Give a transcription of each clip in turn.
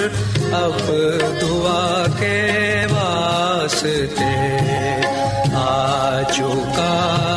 اب دعا کے واسطے آ چکا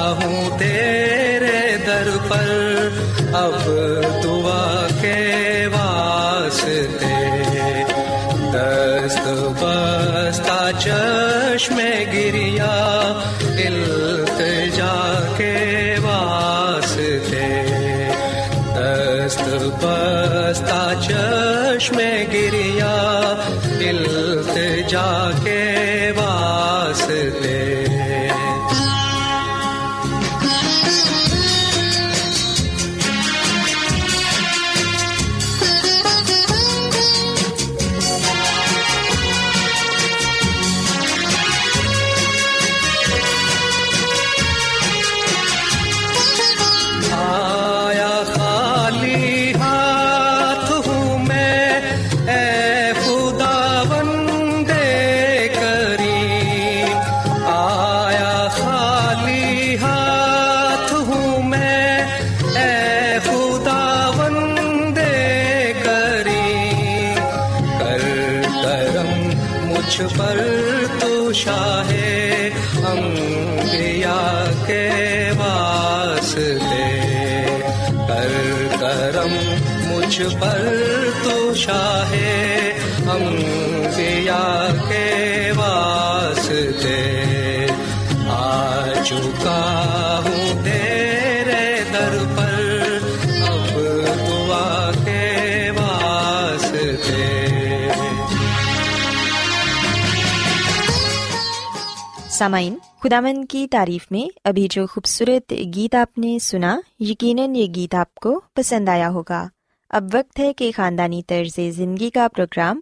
سامعین خدامن کی تعریف میں ابھی جو خوبصورت گیت آپ نے سنا، یقیناً یہ گیت آپ کو پسند آیا ہوگا۔ اب وقت ہے کہ خاندانی طرز زندگی کا پروگرام،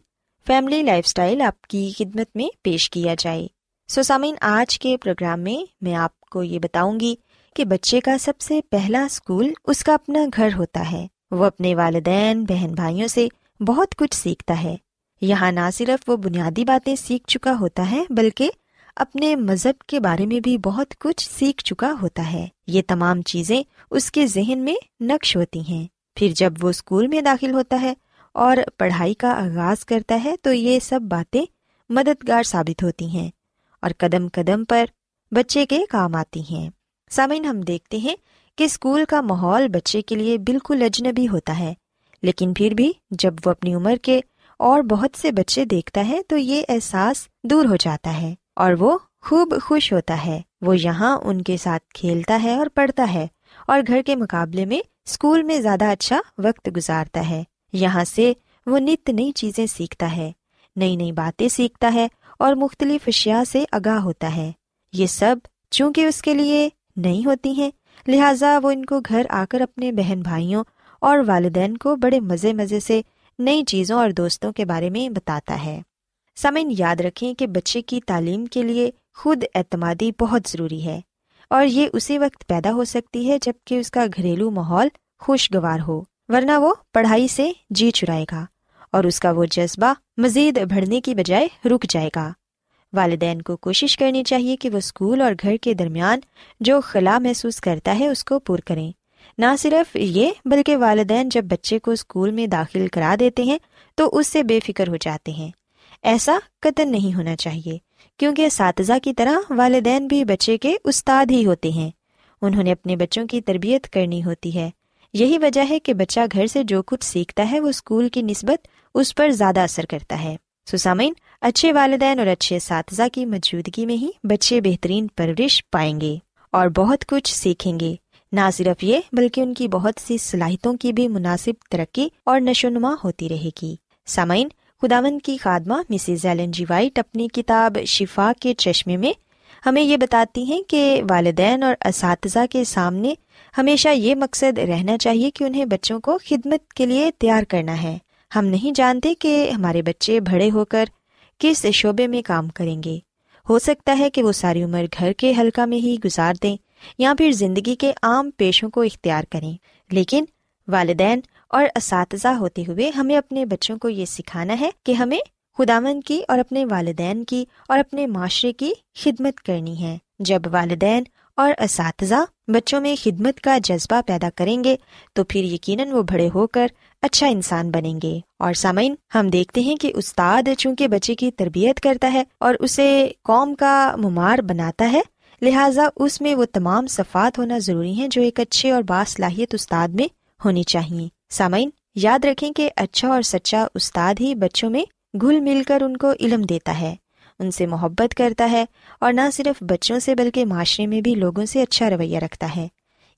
فیملی لائف اسٹائل آپ کی خدمت میں پیش کیا جائے۔ سو سامعین، آج کے پروگرام میں میں آپ کو یہ بتاؤں گی کہ بچے کا سب سے پہلا اسکول اس کا اپنا گھر ہوتا ہے۔ وہ اپنے والدین، بہن بھائیوں سے بہت کچھ سیکھتا ہے۔ یہاں نہ صرف وہ بنیادی باتیں سیکھ چکا ہوتا ہے، بلکہ اپنے مذہب کے بارے میں بھی بہت کچھ سیکھ چکا ہوتا ہے۔ یہ تمام چیزیں اس کے ذہن میں نقش ہوتی ہیں۔ پھر جب وہ اسکول میں داخل ہوتا ہے اور پڑھائی کا آغاز کرتا ہے تو یہ سب باتیں مددگار ثابت ہوتی ہیں اور قدم قدم پر بچے کے کام آتی ہیں۔ سامعین، ہم دیکھتے ہیں کہ اسکول کا ماحول بچے کے لیے بالکل اجنبی ہوتا ہے، لیکن پھر بھی جب وہ اپنی عمر کے اور بہت سے بچے دیکھتا ہے تو یہ احساس دور ہو جاتا ہے۔ اور وہ خوب خوش ہوتا ہے۔ وہ یہاں ان کے ساتھ کھیلتا ہے اور پڑھتا ہے اور گھر کے مقابلے میں اسکول میں زیادہ اچھا وقت گزارتا ہے۔ یہاں سے وہ نت نئی چیزیں سیکھتا ہے، نئی نئی باتیں سیکھتا ہے اور مختلف اشیاء سے آگاہ ہوتا ہے۔ یہ سب چونکہ اس کے لیے نہیں ہوتی ہیں، لہٰذا وہ ان کو گھر آ کر اپنے بہن بھائیوں اور والدین کو بڑے مزے مزے سے نئی چیزوں اور دوستوں کے بارے میں بتاتا ہے۔ سمن یاد رکھیں کہ بچے کی تعلیم کے لیے خود اعتمادی بہت ضروری ہے اور یہ اسی وقت پیدا ہو سکتی ہے جبکہ اس کا گھریلو ماحول خوشگوار ہو، ورنہ وہ پڑھائی سے جی چرائے گا اور اس کا وہ جذبہ مزید بڑھنے کی بجائے رک جائے گا۔ والدین کو کوشش کرنی چاہیے کہ وہ اسکول اور گھر کے درمیان جو خلا محسوس کرتا ہے اس کو پور کریں۔ نہ صرف یہ، بلکہ والدین جب بچے کو اسکول میں داخل کرا دیتے ہیں تو اس سے بے فکر ہو جاتے ہیں۔ ایسا قطن نہیں ہونا چاہیے، کیونکہ اساتذہ کی طرح والدین بھی بچے کے استاد ہی ہوتے ہیں۔ انہوں نے اپنے بچوں کی تربیت کرنی ہوتی ہے۔ یہی وجہ ہے کہ بچہ گھر سے جو کچھ سیکھتا ہے، وہ اسکول کی نسبت اس پر زیادہ اثر کرتا ہے۔ سسامین، اچھے والدین اور اچھے اساتذہ کی موجودگی میں ہی بچے بہترین پرورش پائیں گے اور بہت کچھ سیکھیں گے۔ نہ صرف یہ، بلکہ ان کی بہت سی صلاحیتوں کی بھی مناسب ترقی اور نشو نما ہوتی رہے گی۔ سامعین خداون کی خادمہ مسز ایلن جی وائٹ اپنی کتاب شفا کے چشمے میں ہمیں یہ بتاتی ہیں کہ والدین اور اساتذہ کے سامنے ہمیشہ یہ مقصد رہنا چاہیے کہ انہیں بچوں کو خدمت کے لیے تیار کرنا ہے۔ ہم نہیں جانتے کہ ہمارے بچے بڑے ہو کر کس شعبے میں کام کریں گے۔ ہو سکتا ہے کہ وہ ساری عمر گھر کے حلقہ میں ہی گزار دیں یا پھر زندگی کے عام پیشوں کو اختیار کریں۔ لیکن والدین اور اساتذہ ہوتے ہوئے ہمیں اپنے بچوں کو یہ سکھانا ہے کہ ہمیں خدامن کی اور اپنے والدین کی اور اپنے معاشرے کی خدمت کرنی ہے۔ جب والدین اور اساتذہ بچوں میں خدمت کا جذبہ پیدا کریں گے، تو پھر یقیناً وہ بڑے ہو کر اچھا انسان بنیں گے۔ اور سامعین، ہم دیکھتے ہیں کہ استاد چونکہ بچے کی تربیت کرتا ہے اور اسے قوم کا ممار بناتا ہے، لہٰذا اس میں وہ تمام صفات ہونا ضروری ہیں جو ایک اچھے اور باصلاحیت استاد میں ہونی چاہیے۔ سامعین، یاد رکھیں کہ اچھا اور سچا استاد ہی بچوں میں گھل مل کر ان کو علم دیتا ہے۔ ان سے محبت کرتا ہے اور نہ صرف بچوں سے بلکہ معاشرے میں بھی لوگوں سے اچھا رویہ رکھتا ہے۔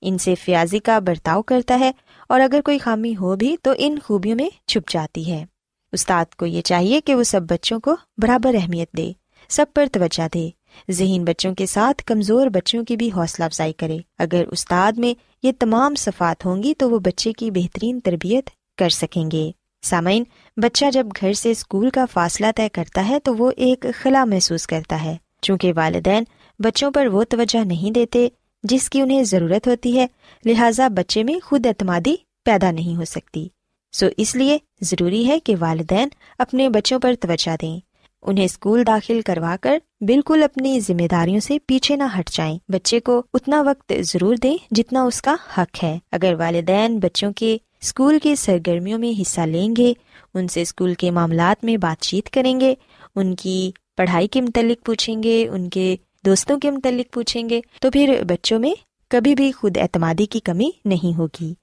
ان سے فیاضی کا برتاؤ کرتا ہے اور اگر کوئی خامی ہو بھی تو ان خوبیوں میں چھپ جاتی ہے۔ استاد کو یہ چاہیے کہ وہ سب بچوں کو برابر اہمیت دے، سب پر توجہ دے۔ ذہین بچوں کے ساتھ کمزور بچوں کی بھی حوصلہ افزائی کرے۔ اگر استاد میں یہ تمام صفات ہوں گی تو وہ بچے کی بہترین تربیت کر سکیں گے۔ سامعین، بچہ جب گھر سے اسکول کا فاصلہ طے کرتا ہے تو وہ ایک خلا محسوس کرتا ہے۔ چونکہ والدین بچوں پر وہ توجہ نہیں دیتے جس کی انہیں ضرورت ہوتی ہے، لہٰذا بچے میں خود اعتمادی پیدا نہیں ہو سکتی۔ سو اس لیے ضروری ہے کہ والدین اپنے بچوں پر توجہ دیں۔ انہیں اسکول داخل کروا کر بالکل اپنی ذمہ داریوں سے پیچھے نہ ہٹ جائیں۔ بچے کو اتنا وقت ضرور دیں جتنا اس کا حق ہے۔ اگر والدین بچوں کے اسکول کی سرگرمیوں میں حصہ لیں گے، ان سے اسکول کے معاملات میں بات چیت کریں گے، ان کی پڑھائی کے متعلق پوچھیں گے، ان کے دوستوں کے متعلق پوچھیں گے، تو پھر بچوں میں کبھی بھی خود اعتمادی کی کمی نہیں ہوگی۔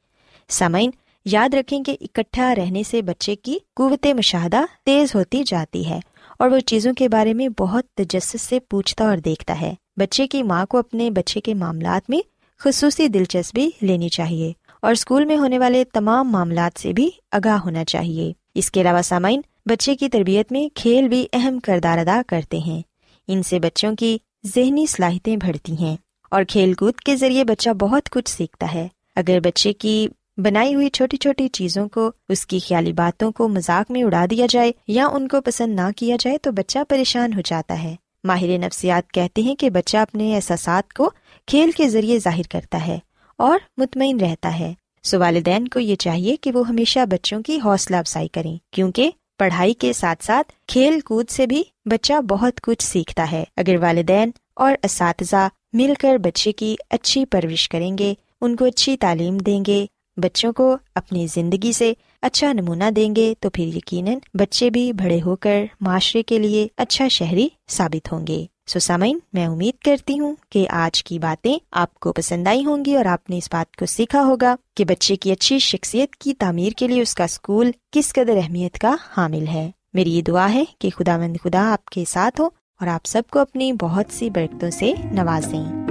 سامعین، یاد رکھیں کہ اکٹھا رہنے سے بچے کی قوت مشاہدہ تیز ہوتی جاتی ہے۔ اور وہ چیزوں کے بارے میں بہت تجسس سے پوچھتا اور دیکھتا ہے۔ بچے کی ماں کو اپنے بچے کے معاملات میں خصوصی دلچسپی لینی چاہیے اور اسکول میں ہونے والے تمام معاملات سے بھی آگاہ ہونا چاہیے۔ اس کے علاوہ سامعین، بچے کی تربیت میں کھیل بھی اہم کردار ادا کرتے ہیں۔ ان سے بچوں کی ذہنی صلاحیتیں بڑھتی ہیں اور کھیل کود کے ذریعے بچہ بہت کچھ سیکھتا ہے۔ اگر بچے کی بنائی ہوئی چھوٹی چھوٹی چیزوں کو، اس کی خیالی باتوں کو مذاق میں اڑا دیا جائے یا ان کو پسند نہ کیا جائے تو بچہ پریشان ہو جاتا ہے۔ ماہر نفسیات کہتے ہیں کہ بچہ اپنے احساسات کو کھیل کے ذریعے ظاہر کرتا ہے اور مطمئن رہتا ہے۔ سو والدین کو یہ چاہیے کہ وہ ہمیشہ بچوں کی حوصلہ افزائی کریں، کیونکہ پڑھائی کے ساتھ ساتھ کھیل کود سے بھی بچہ بہت کچھ سیکھتا ہے۔ اگر والدین اور اساتذہ مل کر بچے کی اچھی پرورش کریں گے، ان کو اچھی تعلیم دیں گے بچوں کو اپنی زندگی سے اچھا نمونہ دیں گے تو پھر یقیناً بچے بھی بڑے ہو کر معاشرے کے لیے اچھا شہری ثابت ہوں گے۔ سو میں امید کرتی ہوں کہ آج کی باتیں آپ کو پسند آئی ہوں گی اور آپ نے اس بات کو سیکھا ہوگا کہ بچے کی اچھی شخصیت کی تعمیر کے لیے اس کا اسکول کس قدر اہمیت کا حامل ہے۔ میری یہ دعا ہے کہ خدا مند خدا آپ کے ساتھ ہو اور آپ سب کو اپنی بہت سی برکتوں سے نوازیں۔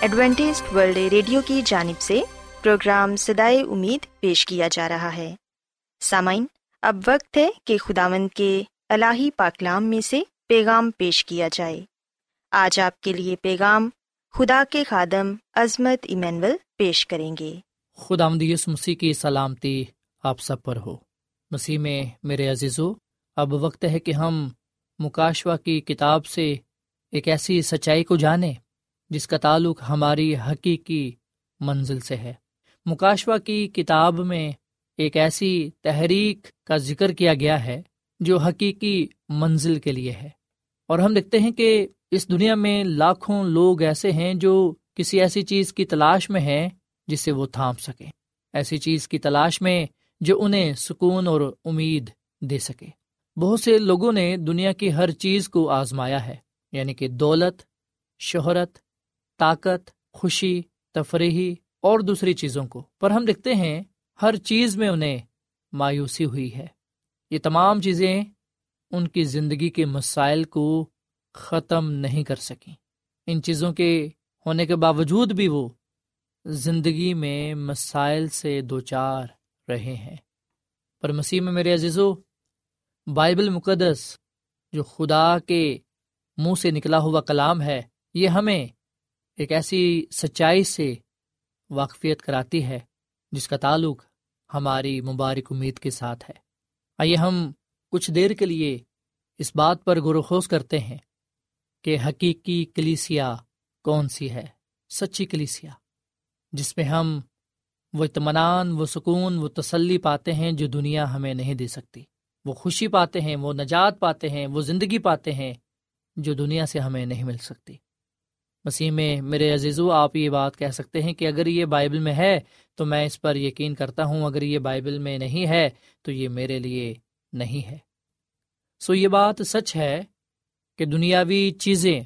Adventist world radio کی جانب سے پروگرام سدائے امید پیش کیا جا رہا ہے۔ سامعین، اب وقت ہے کہ خداوند کے الہی پاکلام میں سے پیغام پیش کیا جائے۔ آج آپ کے لیے پیغام خدا کے خادم عظمت ایمینول پیش کریں گے۔ خدا یس مسیح کی سلامتی آپ سب پر ہو۔ مسیح میں میرے عزیزو، اب وقت ہے کہ ہم مکاشوا کی کتاب سے ایک ایسی سچائی کو جانیں۔ جس کا تعلق ہماری حقیقی منزل سے ہے۔ مکاشوا کی کتاب میں ایک ایسی تحریک کا ذکر کیا گیا ہے جو حقیقی منزل کے لیے ہے۔ اور ہم دیکھتے ہیں کہ اس دنیا میں لاکھوں لوگ ایسے ہیں جو کسی ایسی چیز کی تلاش میں ہیں جسے وہ تھام سکیں۔ ایسی چیز کی تلاش میں جو انہیں سکون اور امید دے سکے۔ بہت سے لوگوں نے دنیا کی ہر چیز کو آزمایا ہے یعنی کہ دولت، شہرت طاقت، خوشی، تفریحی اور دوسری چیزوں کو۔ پر ہم دیکھتے ہیں ہر چیز میں انہیں مایوسی ہوئی ہے۔ یہ تمام چیزیں ان کی زندگی کے مسائل کو ختم نہیں کر سکیں۔ ان چیزوں کے ہونے کے باوجود بھی وہ زندگی میں مسائل سے دو چار رہے ہیں۔ پر مسیح میں میرے عزیزو، بائبل مقدس، جو خدا کے منہ سے نکلا ہوا کلام ہے، یہ ہمیں ایک ایسی سچائی سے واقفیت کراتی ہے جس کا تعلق ہماری مبارک امید کے ساتھ ہے۔ آئیے ہم کچھ دیر کے لیے اس بات پر غور و خوض کرتے ہیں کہ حقیقی کلیسیا کون سی ہے، سچی کلیسیا، جس میں ہم وہ اطمینان، وہ سکون، وہ تسلی پاتے ہیں جو دنیا ہمیں نہیں دے سکتی۔ وہ خوشی پاتے ہیں، وہ نجات پاتے ہیں، وہ زندگی پاتے ہیں جو دنیا سے ہمیں نہیں مل سکتی۔ مسیح میں میرے عزیزو، آپ یہ بات کہہ سکتے ہیں کہ اگر یہ بائبل میں ہے تو میں اس پر یقین کرتا ہوں، اگر یہ بائبل میں نہیں ہے تو یہ میرے لیے نہیں ہے۔ سو یہ بات سچ ہے کہ دنیاوی چیزیں،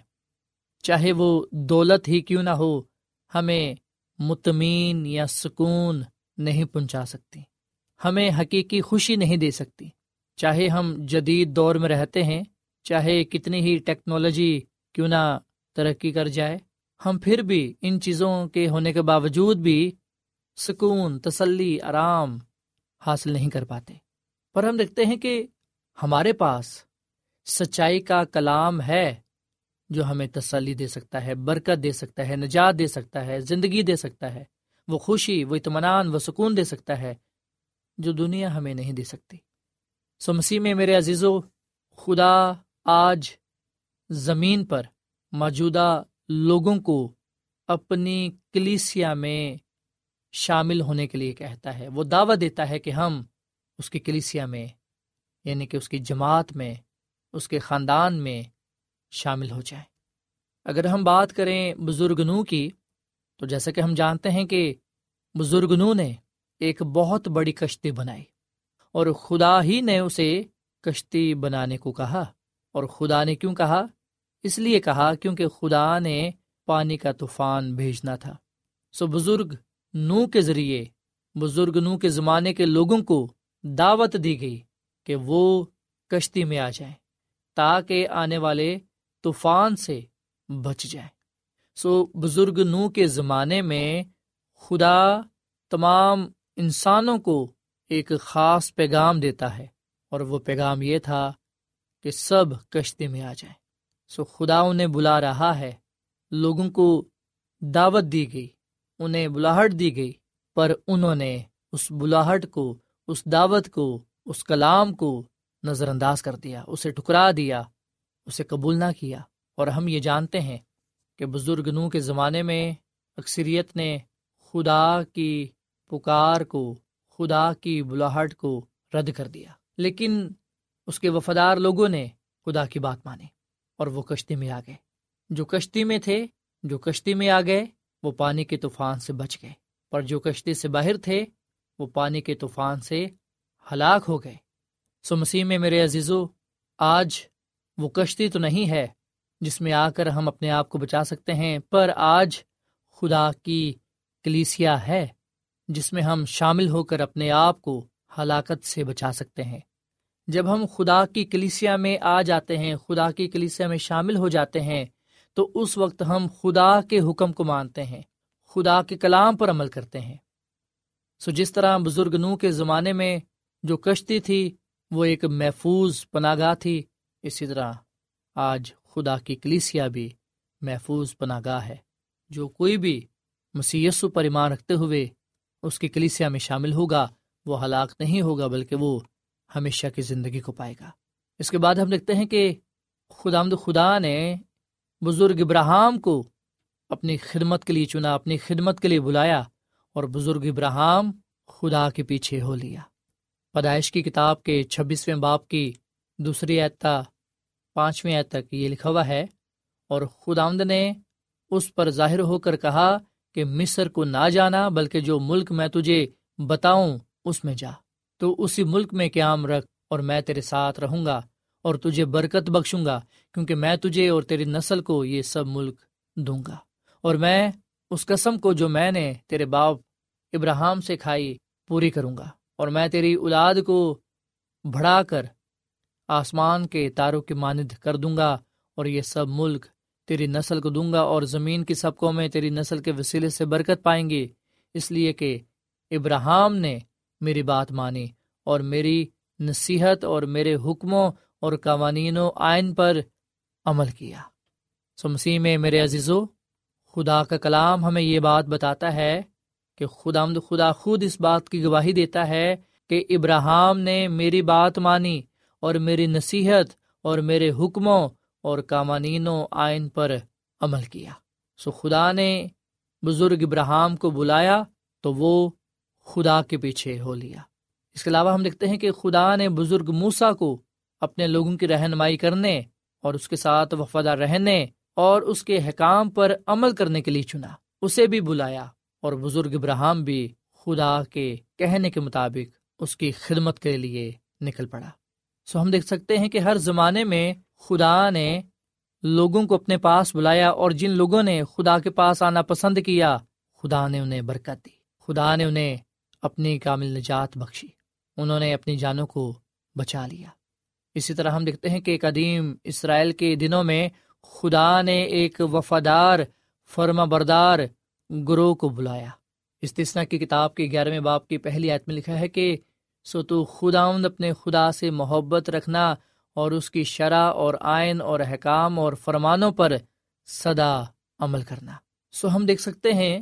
چاہے وہ دولت ہی کیوں نہ ہو، ہمیں مطمئن یا سکون نہیں پہنچا سکتی۔ ہمیں حقیقی خوشی نہیں دے سکتی۔ چاہے ہم جدید دور میں رہتے ہیں، چاہے کتنی ہی ٹیکنالوجی کیوں نہ ترقی کر جائے، ہم پھر بھی ان چیزوں کے ہونے کے باوجود بھی سکون، تسلی، آرام حاصل نہیں کر پاتے۔ پر ہم دیکھتے ہیں کہ ہمارے پاس سچائی کا کلام ہے جو ہمیں تسلی دے سکتا ہے، برکت دے سکتا ہے، نجات دے سکتا ہے، زندگی دے سکتا ہے۔ وہ خوشی، وہ اطمینان، وہ سکون دے سکتا ہے جو دنیا ہمیں نہیں دے سکتی۔ سو مسیح میں میرے عزیزو، خدا آج زمین پر موجودہ لوگوں کو اپنی کلیسیا میں شامل ہونے کے لیے کہتا ہے۔ وہ دعوت دیتا ہے کہ ہم اس کی کلیسیا میں یعنی کہ اس کی جماعت میں، اس کے خاندان میں شامل ہو جائیں۔ اگر ہم بات کریں بزرگ نو کی، تو جیسا کہ ہم جانتے ہیں کہ بزرگ نو نے ایک بہت بڑی کشتی بنائی اور خدا ہی نے اسے کشتی بنانے کو کہا۔ اور خدا نے کیوں کہا؟ اس لیے کہا کیونکہ خدا نے پانی کا طوفان بھیجنا تھا۔ سو بزرگ نو کے ذریعے، بزرگ نو کے زمانے کے لوگوں کو دعوت دی گئی کہ وہ کشتی میں آ جائیں تاکہ آنے والے طوفان سے بچ جائیں۔ سو بزرگ نو کے زمانے میں خدا تمام انسانوں کو ایک خاص پیغام دیتا ہے اور وہ پیغام یہ تھا کہ سب کشتی میں آ جائیں۔ سو خدا انہیں بلا رہا ہے۔ لوگوں کو دعوت دی گئی، انہیں بلاہٹ دی گئی، پر انہوں نے اس بلاہٹ کو، اس دعوت کو، اس کلام کو نظر انداز کر دیا، اسے ٹھکرا دیا، اسے قبول نہ کیا۔ اور ہم یہ جانتے ہیں کہ بزرگ نو کے زمانے میں اکثریت نے خدا کی پکار کو، خدا کی بلاہٹ کو رد کر دیا۔ لیکن اس کے وفادار لوگوں نے خدا کی بات مانی۔ اور وہ کشتی میں آ گئے۔ جو کشتی میں تھے، جو کشتی میں آ گئے، وہ پانی کے طوفان سے بچ گئے۔ پر جو کشتی سے باہر تھے، وہ پانی کے طوفان سے ہلاک ہو گئے۔ سو مسیح میں میرے عزیزو، آج وہ کشتی تو نہیں ہے جس میں آ کر ہم اپنے آپ کو بچا سکتے ہیں، پر آج خدا کی کلیسیا ہے جس میں ہم شامل ہو کر اپنے آپ کو ہلاکت سے بچا سکتے ہیں۔ جب ہم خدا کی کلیسیا میں آ جاتے ہیں، خدا کی کلیسیا میں شامل ہو جاتے ہیں، تو اس وقت ہم خدا کے حکم کو مانتے ہیں، خدا کے کلام پر عمل کرتے ہیں۔ سو جس طرح بزرگ نو کے زمانے میں جو کشتی تھی، وہ ایک محفوظ پناہ گاہ تھی، اسی طرح آج خدا کی کلیسیا بھی محفوظ پناہ گاہ ہے۔ جو کوئی بھی مسیسو پر ایمان رکھتے ہوئے اس کی کلیسیا میں شامل ہوگا، وہ ہلاک نہیں ہوگا، بلکہ وہ ہمیشہ کی زندگی کو پائے گا۔ اس کے بعد ہم دیکھتے ہیں کہ خدا خدا نے بزرگ ابراہم کو اپنی خدمت کے لیے چنا، اپنی خدمت کے لیے بلایا اور بزرگ ابراہم خدا کے پیچھے ہو لیا۔ پیدائش کی کتاب کے چھبیسویں باپ کی دوسری اعتا پانچویں تک یہ لکھا ہوا ہے اور خدا نے اس پر ظاہر ہو کر کہا کہ مصر کو نہ جانا، بلکہ جو ملک میں تجھے بتاؤں، اس میں جا۔ تو اسی ملک میں قیام رکھ اور میں تیرے ساتھ رہوں گا اور تجھے برکت بخشوں گا، کیونکہ میں تجھے اور تیری نسل کو یہ سب ملک دوں گا۔ اور میں اس قسم کو جو میں نے تیرے باپ ابراہم سے کھائی پوری کروں گا، اور میں تیری اولاد کو بڑھا کر آسمان کے تاروں کی مانند کر دوں گا اور یہ سب ملک تیری نسل کو دوں گا اور زمین کی سب میں تیری نسل کے وسیلے سے برکت پائیں گے، اس لیے کہ ابراہم نے میری بات مانی اور میری نصیحت اور میرے حکموں اور قوانین و آئین پر عمل کیا۔ سو مسیح میں میرے عزیزو، خدا کا کلام ہمیں یہ بات بتاتا ہے کہ خدا خدا خود اس بات کی گواہی دیتا ہے کہ ابراہم نے میری بات مانی اور میری نصیحت اور میرے حکموں اور قوانین و آئین پر عمل کیا۔ سو خدا نے بزرگ ابراہم کو بلایا تو وہ خدا کے پیچھے ہو لیا۔ اس کے علاوہ ہم دیکھتے ہیں کہ خدا نے بزرگ موسا کو اپنے لوگوں کی رہنمائی کرنے اور اس کے ساتھ وفادہ رہنے اور اس کے حکام پر عمل کرنے کے لیے چنا۔ اسے بھی بلایا اور بزرگ ابراہم بھی خدا کے کہنے کے مطابق اس کی خدمت کے لیے نکل پڑا۔ سو ہم دیکھ سکتے ہیں کہ ہر زمانے میں خدا نے لوگوں کو اپنے پاس بلایا اور جن لوگوں نے خدا کے پاس آنا پسند کیا، خدا نے انہیں برکت دی۔ خدا نے انہیں اپنی کامل نجات بخشی۔ انہوں نے اپنی جانوں کو بچا لیا۔ اسی طرح ہم دیکھتے ہیں کہ قدیم اسرائیل کے دنوں میں خدا نے ایک وفادار فرما بردار گروہ کو بلایا۔ استثنا کی کتاب کے گیارہویں باپ کی پہلی آیت میں لکھا ہے کہ، سو تو خدا اپنے خدا سے محبت رکھنا اور اس کی شرح اور آئین اور احکام اور فرمانوں پر سدا عمل کرنا۔ سو ہم دیکھ سکتے ہیں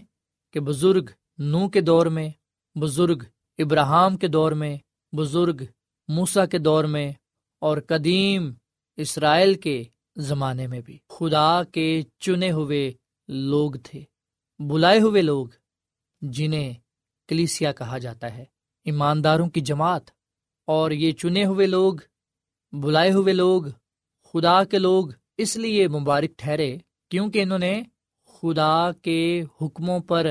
کہ بزرگ نو کے دور میں بزرگ ابراہم کے دور میں، بزرگ موسا کے دور میں، اور قدیم اسرائیل کے زمانے میں بھی۔ خدا کے چنے ہوئے لوگ تھے، بلائے ہوئے لوگ، جنہیں کلیسیا کہا جاتا ہے۔ ایمانداروں کی جماعت، اور یہ چنے ہوئے لوگ، بلائے ہوئے لوگ، خدا کے لوگ اس لیے مبارک ٹھہرے کیونکہ انہوں نے خدا کے حکموں پر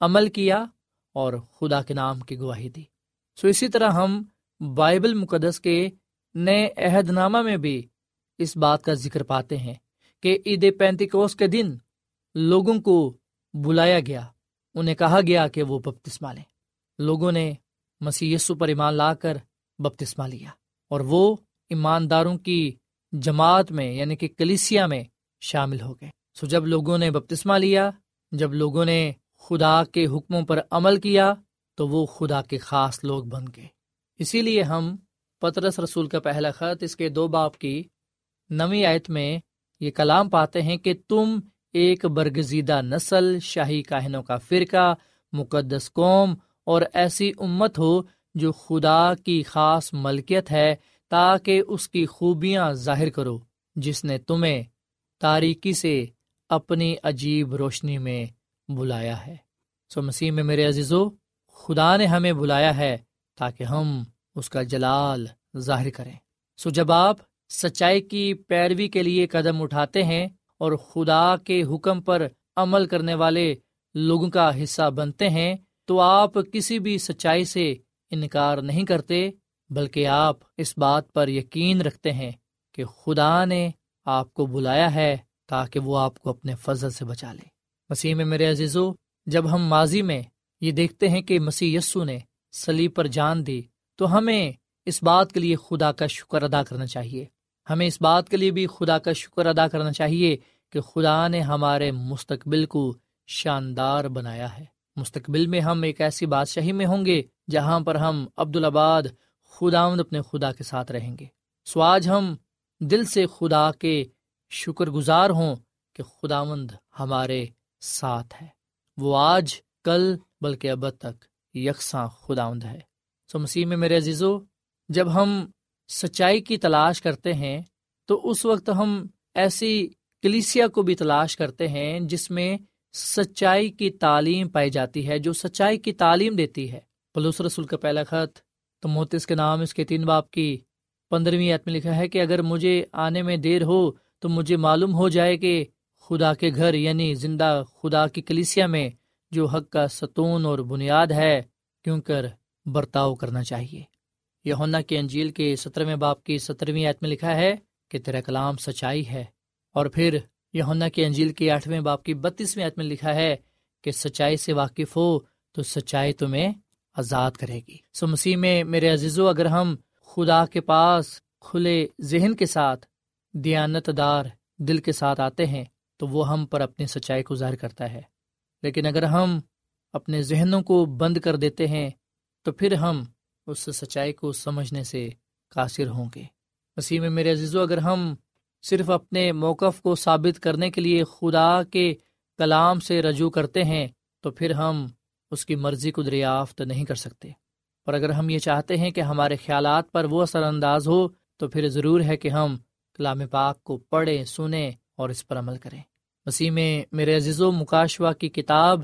عمل کیا اور خدا کے نام کی گواہی دی۔ سو اسی طرح ہم بائبل مقدس کے نئے عہد نامہ میں بھی اس بات کا ذکر پاتے ہیں کہ عید پینتیکوس کے دن لوگوں کو بلایا گیا۔ انہیں کہا گیا کہ وہ بپتسما لیں۔ لوگوں نے مسی پر ایمان لا کر بپتسما لیا اور وہ ایمانداروں کی جماعت میں یعنی کہ کلیسیا میں شامل ہو گئے۔ سو جب لوگوں نے بپتسمہ لیا، جب لوگوں نے خدا کے حکموں پر عمل کیا تو وہ خدا کے خاص لوگ بن گئے۔ اسی لیے ہم پترس رسول کا پہلا خط اس کے دو باپ کی نوی آیت میں یہ کلام پاتے ہیں کہ تم ایک برگزیدہ نسل، شاہی کاہنوں کا فرقہ، مقدس قوم اور ایسی امت ہو جو خدا کی خاص ملکیت ہے تاکہ اس کی خوبیاں ظاہر کرو، جس نے تمہیں تاریکی سے اپنی عجیب روشنی میں بلایا ہے۔ سو مسیح میں میرے عزیزو، خدا نے ہمیں بلایا ہے تاکہ ہم اس کا جلال ظاہر کریں۔ سو جب آپ سچائی کی پیروی کے لیے قدم اٹھاتے ہیں اور خدا کے حکم پر عمل کرنے والے لوگوں کا حصہ بنتے ہیں، تو آپ کسی بھی سچائی سے انکار نہیں کرتے، بلکہ آپ اس بات پر یقین رکھتے ہیں کہ خدا نے آپ کو بلایا ہے تاکہ وہ آپ کو اپنے فضل سے بچا لے۔ مسیح میں میرے عزیزو، جب ہم ماضی میں یہ دیکھتے ہیں کہ مسیح یسو نے سلیب پر جان دی، تو ہمیں اس بات کے لیے خدا کا شکر ادا کرنا چاہیے۔ ہمیں اس بات کے لیے بھی خدا کا شکر ادا کرنا چاہیے کہ خدا نے ہمارے مستقبل کو شاندار بنایا ہے۔ مستقبل میں ہم ایک ایسی بادشاہی میں ہوں گے جہاں پر ہم عبدالآباد خدا اپنے خدا کے ساتھ رہیں گے۔ سو آج ہم دل سے خدا کے شکر گزار ہوں کہ خدا مند ہمارے ساتھ ہے۔ وہ آج، کل، بلکہ اب تک یکساں خدا ہے۔ سو مسیح میں میرے عزیزو، جب ہم سچائی کی تلاش کرتے ہیں، تو اس وقت ہم ایسی کلیسیا کو بھی تلاش کرتے ہیں جس میں سچائی کی تعلیم پائی جاتی ہے، جو سچائی کی تعلیم دیتی ہے۔ پلوس رسول کا پہلا خط تو محتس کے نام، اس کے تین باپ کی پندرہویں میں لکھا ہے کہ اگر مجھے آنے میں دیر ہو، تو مجھے معلوم ہو جائے کہ خدا کے گھر یعنی زندہ خدا کی کلیسیا میں جو حق کا ستون اور بنیاد ہے، کیوں کر برتاؤ کرنا چاہیے۔ یہ کی انجیل کے سترویں باپ کی سترویں آیت میں لکھا ہے کہ تیرا کلام سچائی ہے۔ اور پھر یہ کی انجیل کے آٹھویں باپ کی بتیسویں آیت میں لکھا ہے کہ سچائی سے واقف ہو تو سچائی تمہیں آزاد کرے گی۔ سو مسیح میں میرے عزیزو، اگر ہم خدا کے پاس کھلے ذہن کے ساتھ دیانت دار دل کے ساتھ آتے ہیں تو وہ ہم پر اپنی سچائی کو ظاہر کرتا ہے۔ لیکن اگر ہم اپنے ذہنوں کو بند کر دیتے ہیں، تو پھر ہم اس سچائی کو سمجھنے سے قاصر ہوں گے۔ مسیح میں میرے عزیزو، اگر ہم صرف اپنے موقف کو ثابت کرنے کے لیے خدا کے کلام سے رجوع کرتے ہیں، تو پھر ہم اس کی مرضی کو دریافت نہیں کر سکتے۔ اور اگر ہم یہ چاہتے ہیں کہ ہمارے خیالات پر وہ اثر انداز ہو، تو پھر ضرور ہے کہ ہم کلام پاک کو پڑھیں، سنیں اور اس پر عمل کریں۔ مسیح میں میرے عزیز و مکاشوا کی کتاب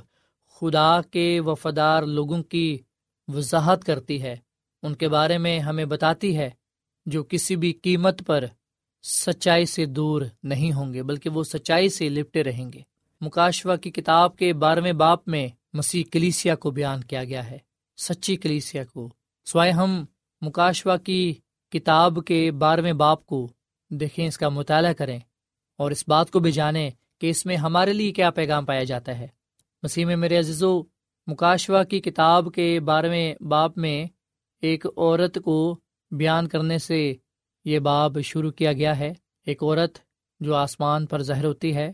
خدا کے وفادار لوگوں کی وضاحت کرتی ہے۔ ان کے بارے میں ہمیں بتاتی ہے جو کسی بھی قیمت پر سچائی سے دور نہیں ہوں گے، بلکہ وہ سچائی سے لپٹے رہیں گے۔ مکاشوا کی کتاب کے بارہویں باپ میں مسیح کلیسیا کو بیان کیا گیا ہے۔ سچی کلیسیا کو۔ سوائے ہم مکاشوا کی کتاب کے بارہویں باپ کو دیکھیں، اس کا مطالعہ کریں۔ اور اس بات کو بھی جانیں کہ اس میں ہمارے لیے کیا پیغام پایا جاتا ہے۔ مسیح میں میرے عزیز مکاشوا کی کتاب کے بارہویں باپ میں ایک عورت کو بیان کرنے سے یہ باب شروع کیا گیا ہے۔ ایک عورت جو آسمان پر ظاہر ہوتی ہے،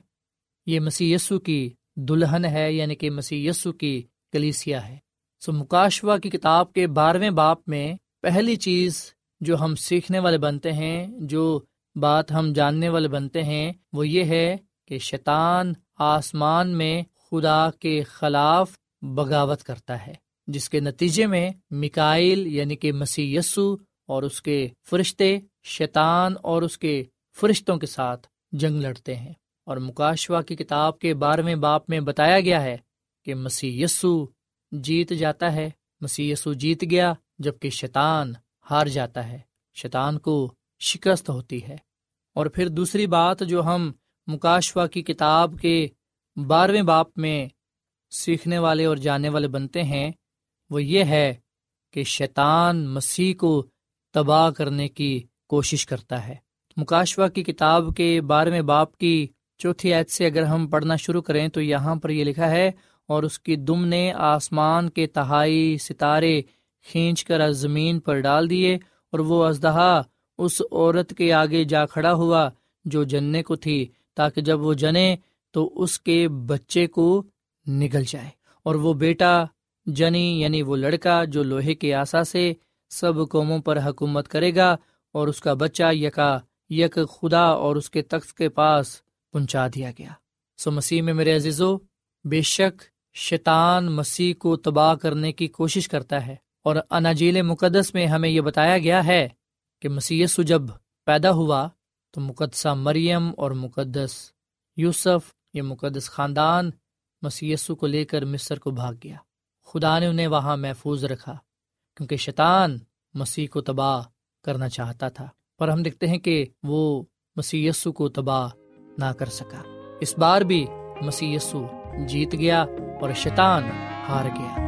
یہ مسی یسو کی دلہن ہے یعنی کہ مسی یسو کی کلیسیا ہے۔ سو مکاشوا کی کتاب کے بارہویں باپ میں پہلی چیز جو ہم سیکھنے والے بنتے ہیں، جو بات ہم جاننے والے بنتے ہیں، وہ یہ ہے کہ شیطان آسمان میں خدا کے خلاف بغاوت کرتا ہے، جس کے نتیجے میں مکائل یعنی کہ مسی یسو اور اس کے فرشتے شیطان اور اس کے فرشتوں کے ساتھ جنگ لڑتے ہیں۔ اور مکاشوا کی کتاب کے بارہویں باپ میں بتایا گیا ہے کہ مسیح یسو جیت جاتا ہے۔ مسیح یسو جیت گیا جبکہ شیطان ہار جاتا ہے۔ شیطان کو شکست ہوتی ہے۔ اور پھر دوسری بات جو ہم مکاشوا کی کتاب کے بارہویں باپ میں سیکھنے والے اور جاننے والے بنتے ہیں، وہ یہ ہے کہ شیطان مسیح کو تباہ کرنے کی کوشش کرتا ہے۔ مکاشوا کی کتاب کے بارہویں باپ کی چوتھی عید سے اگر ہم پڑھنا شروع کریں تو یہاں پر یہ لکھا ہے، اور اس کی دم نے آسمان کے تہائی ستارے کھینچ کر زمین پر ڈال دیے اور وہ ازدہا اس عورت کے آگے جا کھڑا ہوا جو جننے کو تھی، تاکہ جب وہ جنے تو اس کے بچے کو نگل جائے۔ اور وہ بیٹا جنی یعنی وہ لڑکا جو لوہے کے آسا سے سب قوموں پر حکومت کرے گا اور اس کا بچہ یکا یک خدا اور اس کے تخت کے پاس پہنچا دیا گیا۔ سو مسیح میں میرے عزیزو، بے شک شیطان مسیح کو تباہ کرنے کی کوشش کرتا ہے۔ اور اناجیل مقدس میں ہمیں یہ بتایا گیا ہے کہ مسی جب پیدا ہوا تو مقدسہ مریم اور مقدس یوسف یہ مقدس خاندان مسیسو کو لے کر مصر کو بھاگ گیا۔ خدا نے انہیں وہاں محفوظ رکھا کیونکہ شیطان مسیح کو تباہ کرنا چاہتا تھا۔ پر ہم دیکھتے ہیں کہ وہ مسی کو تباہ نہ کر سکا۔ اس بار بھی مسی جیت گیا اور شیطان ہار گیا۔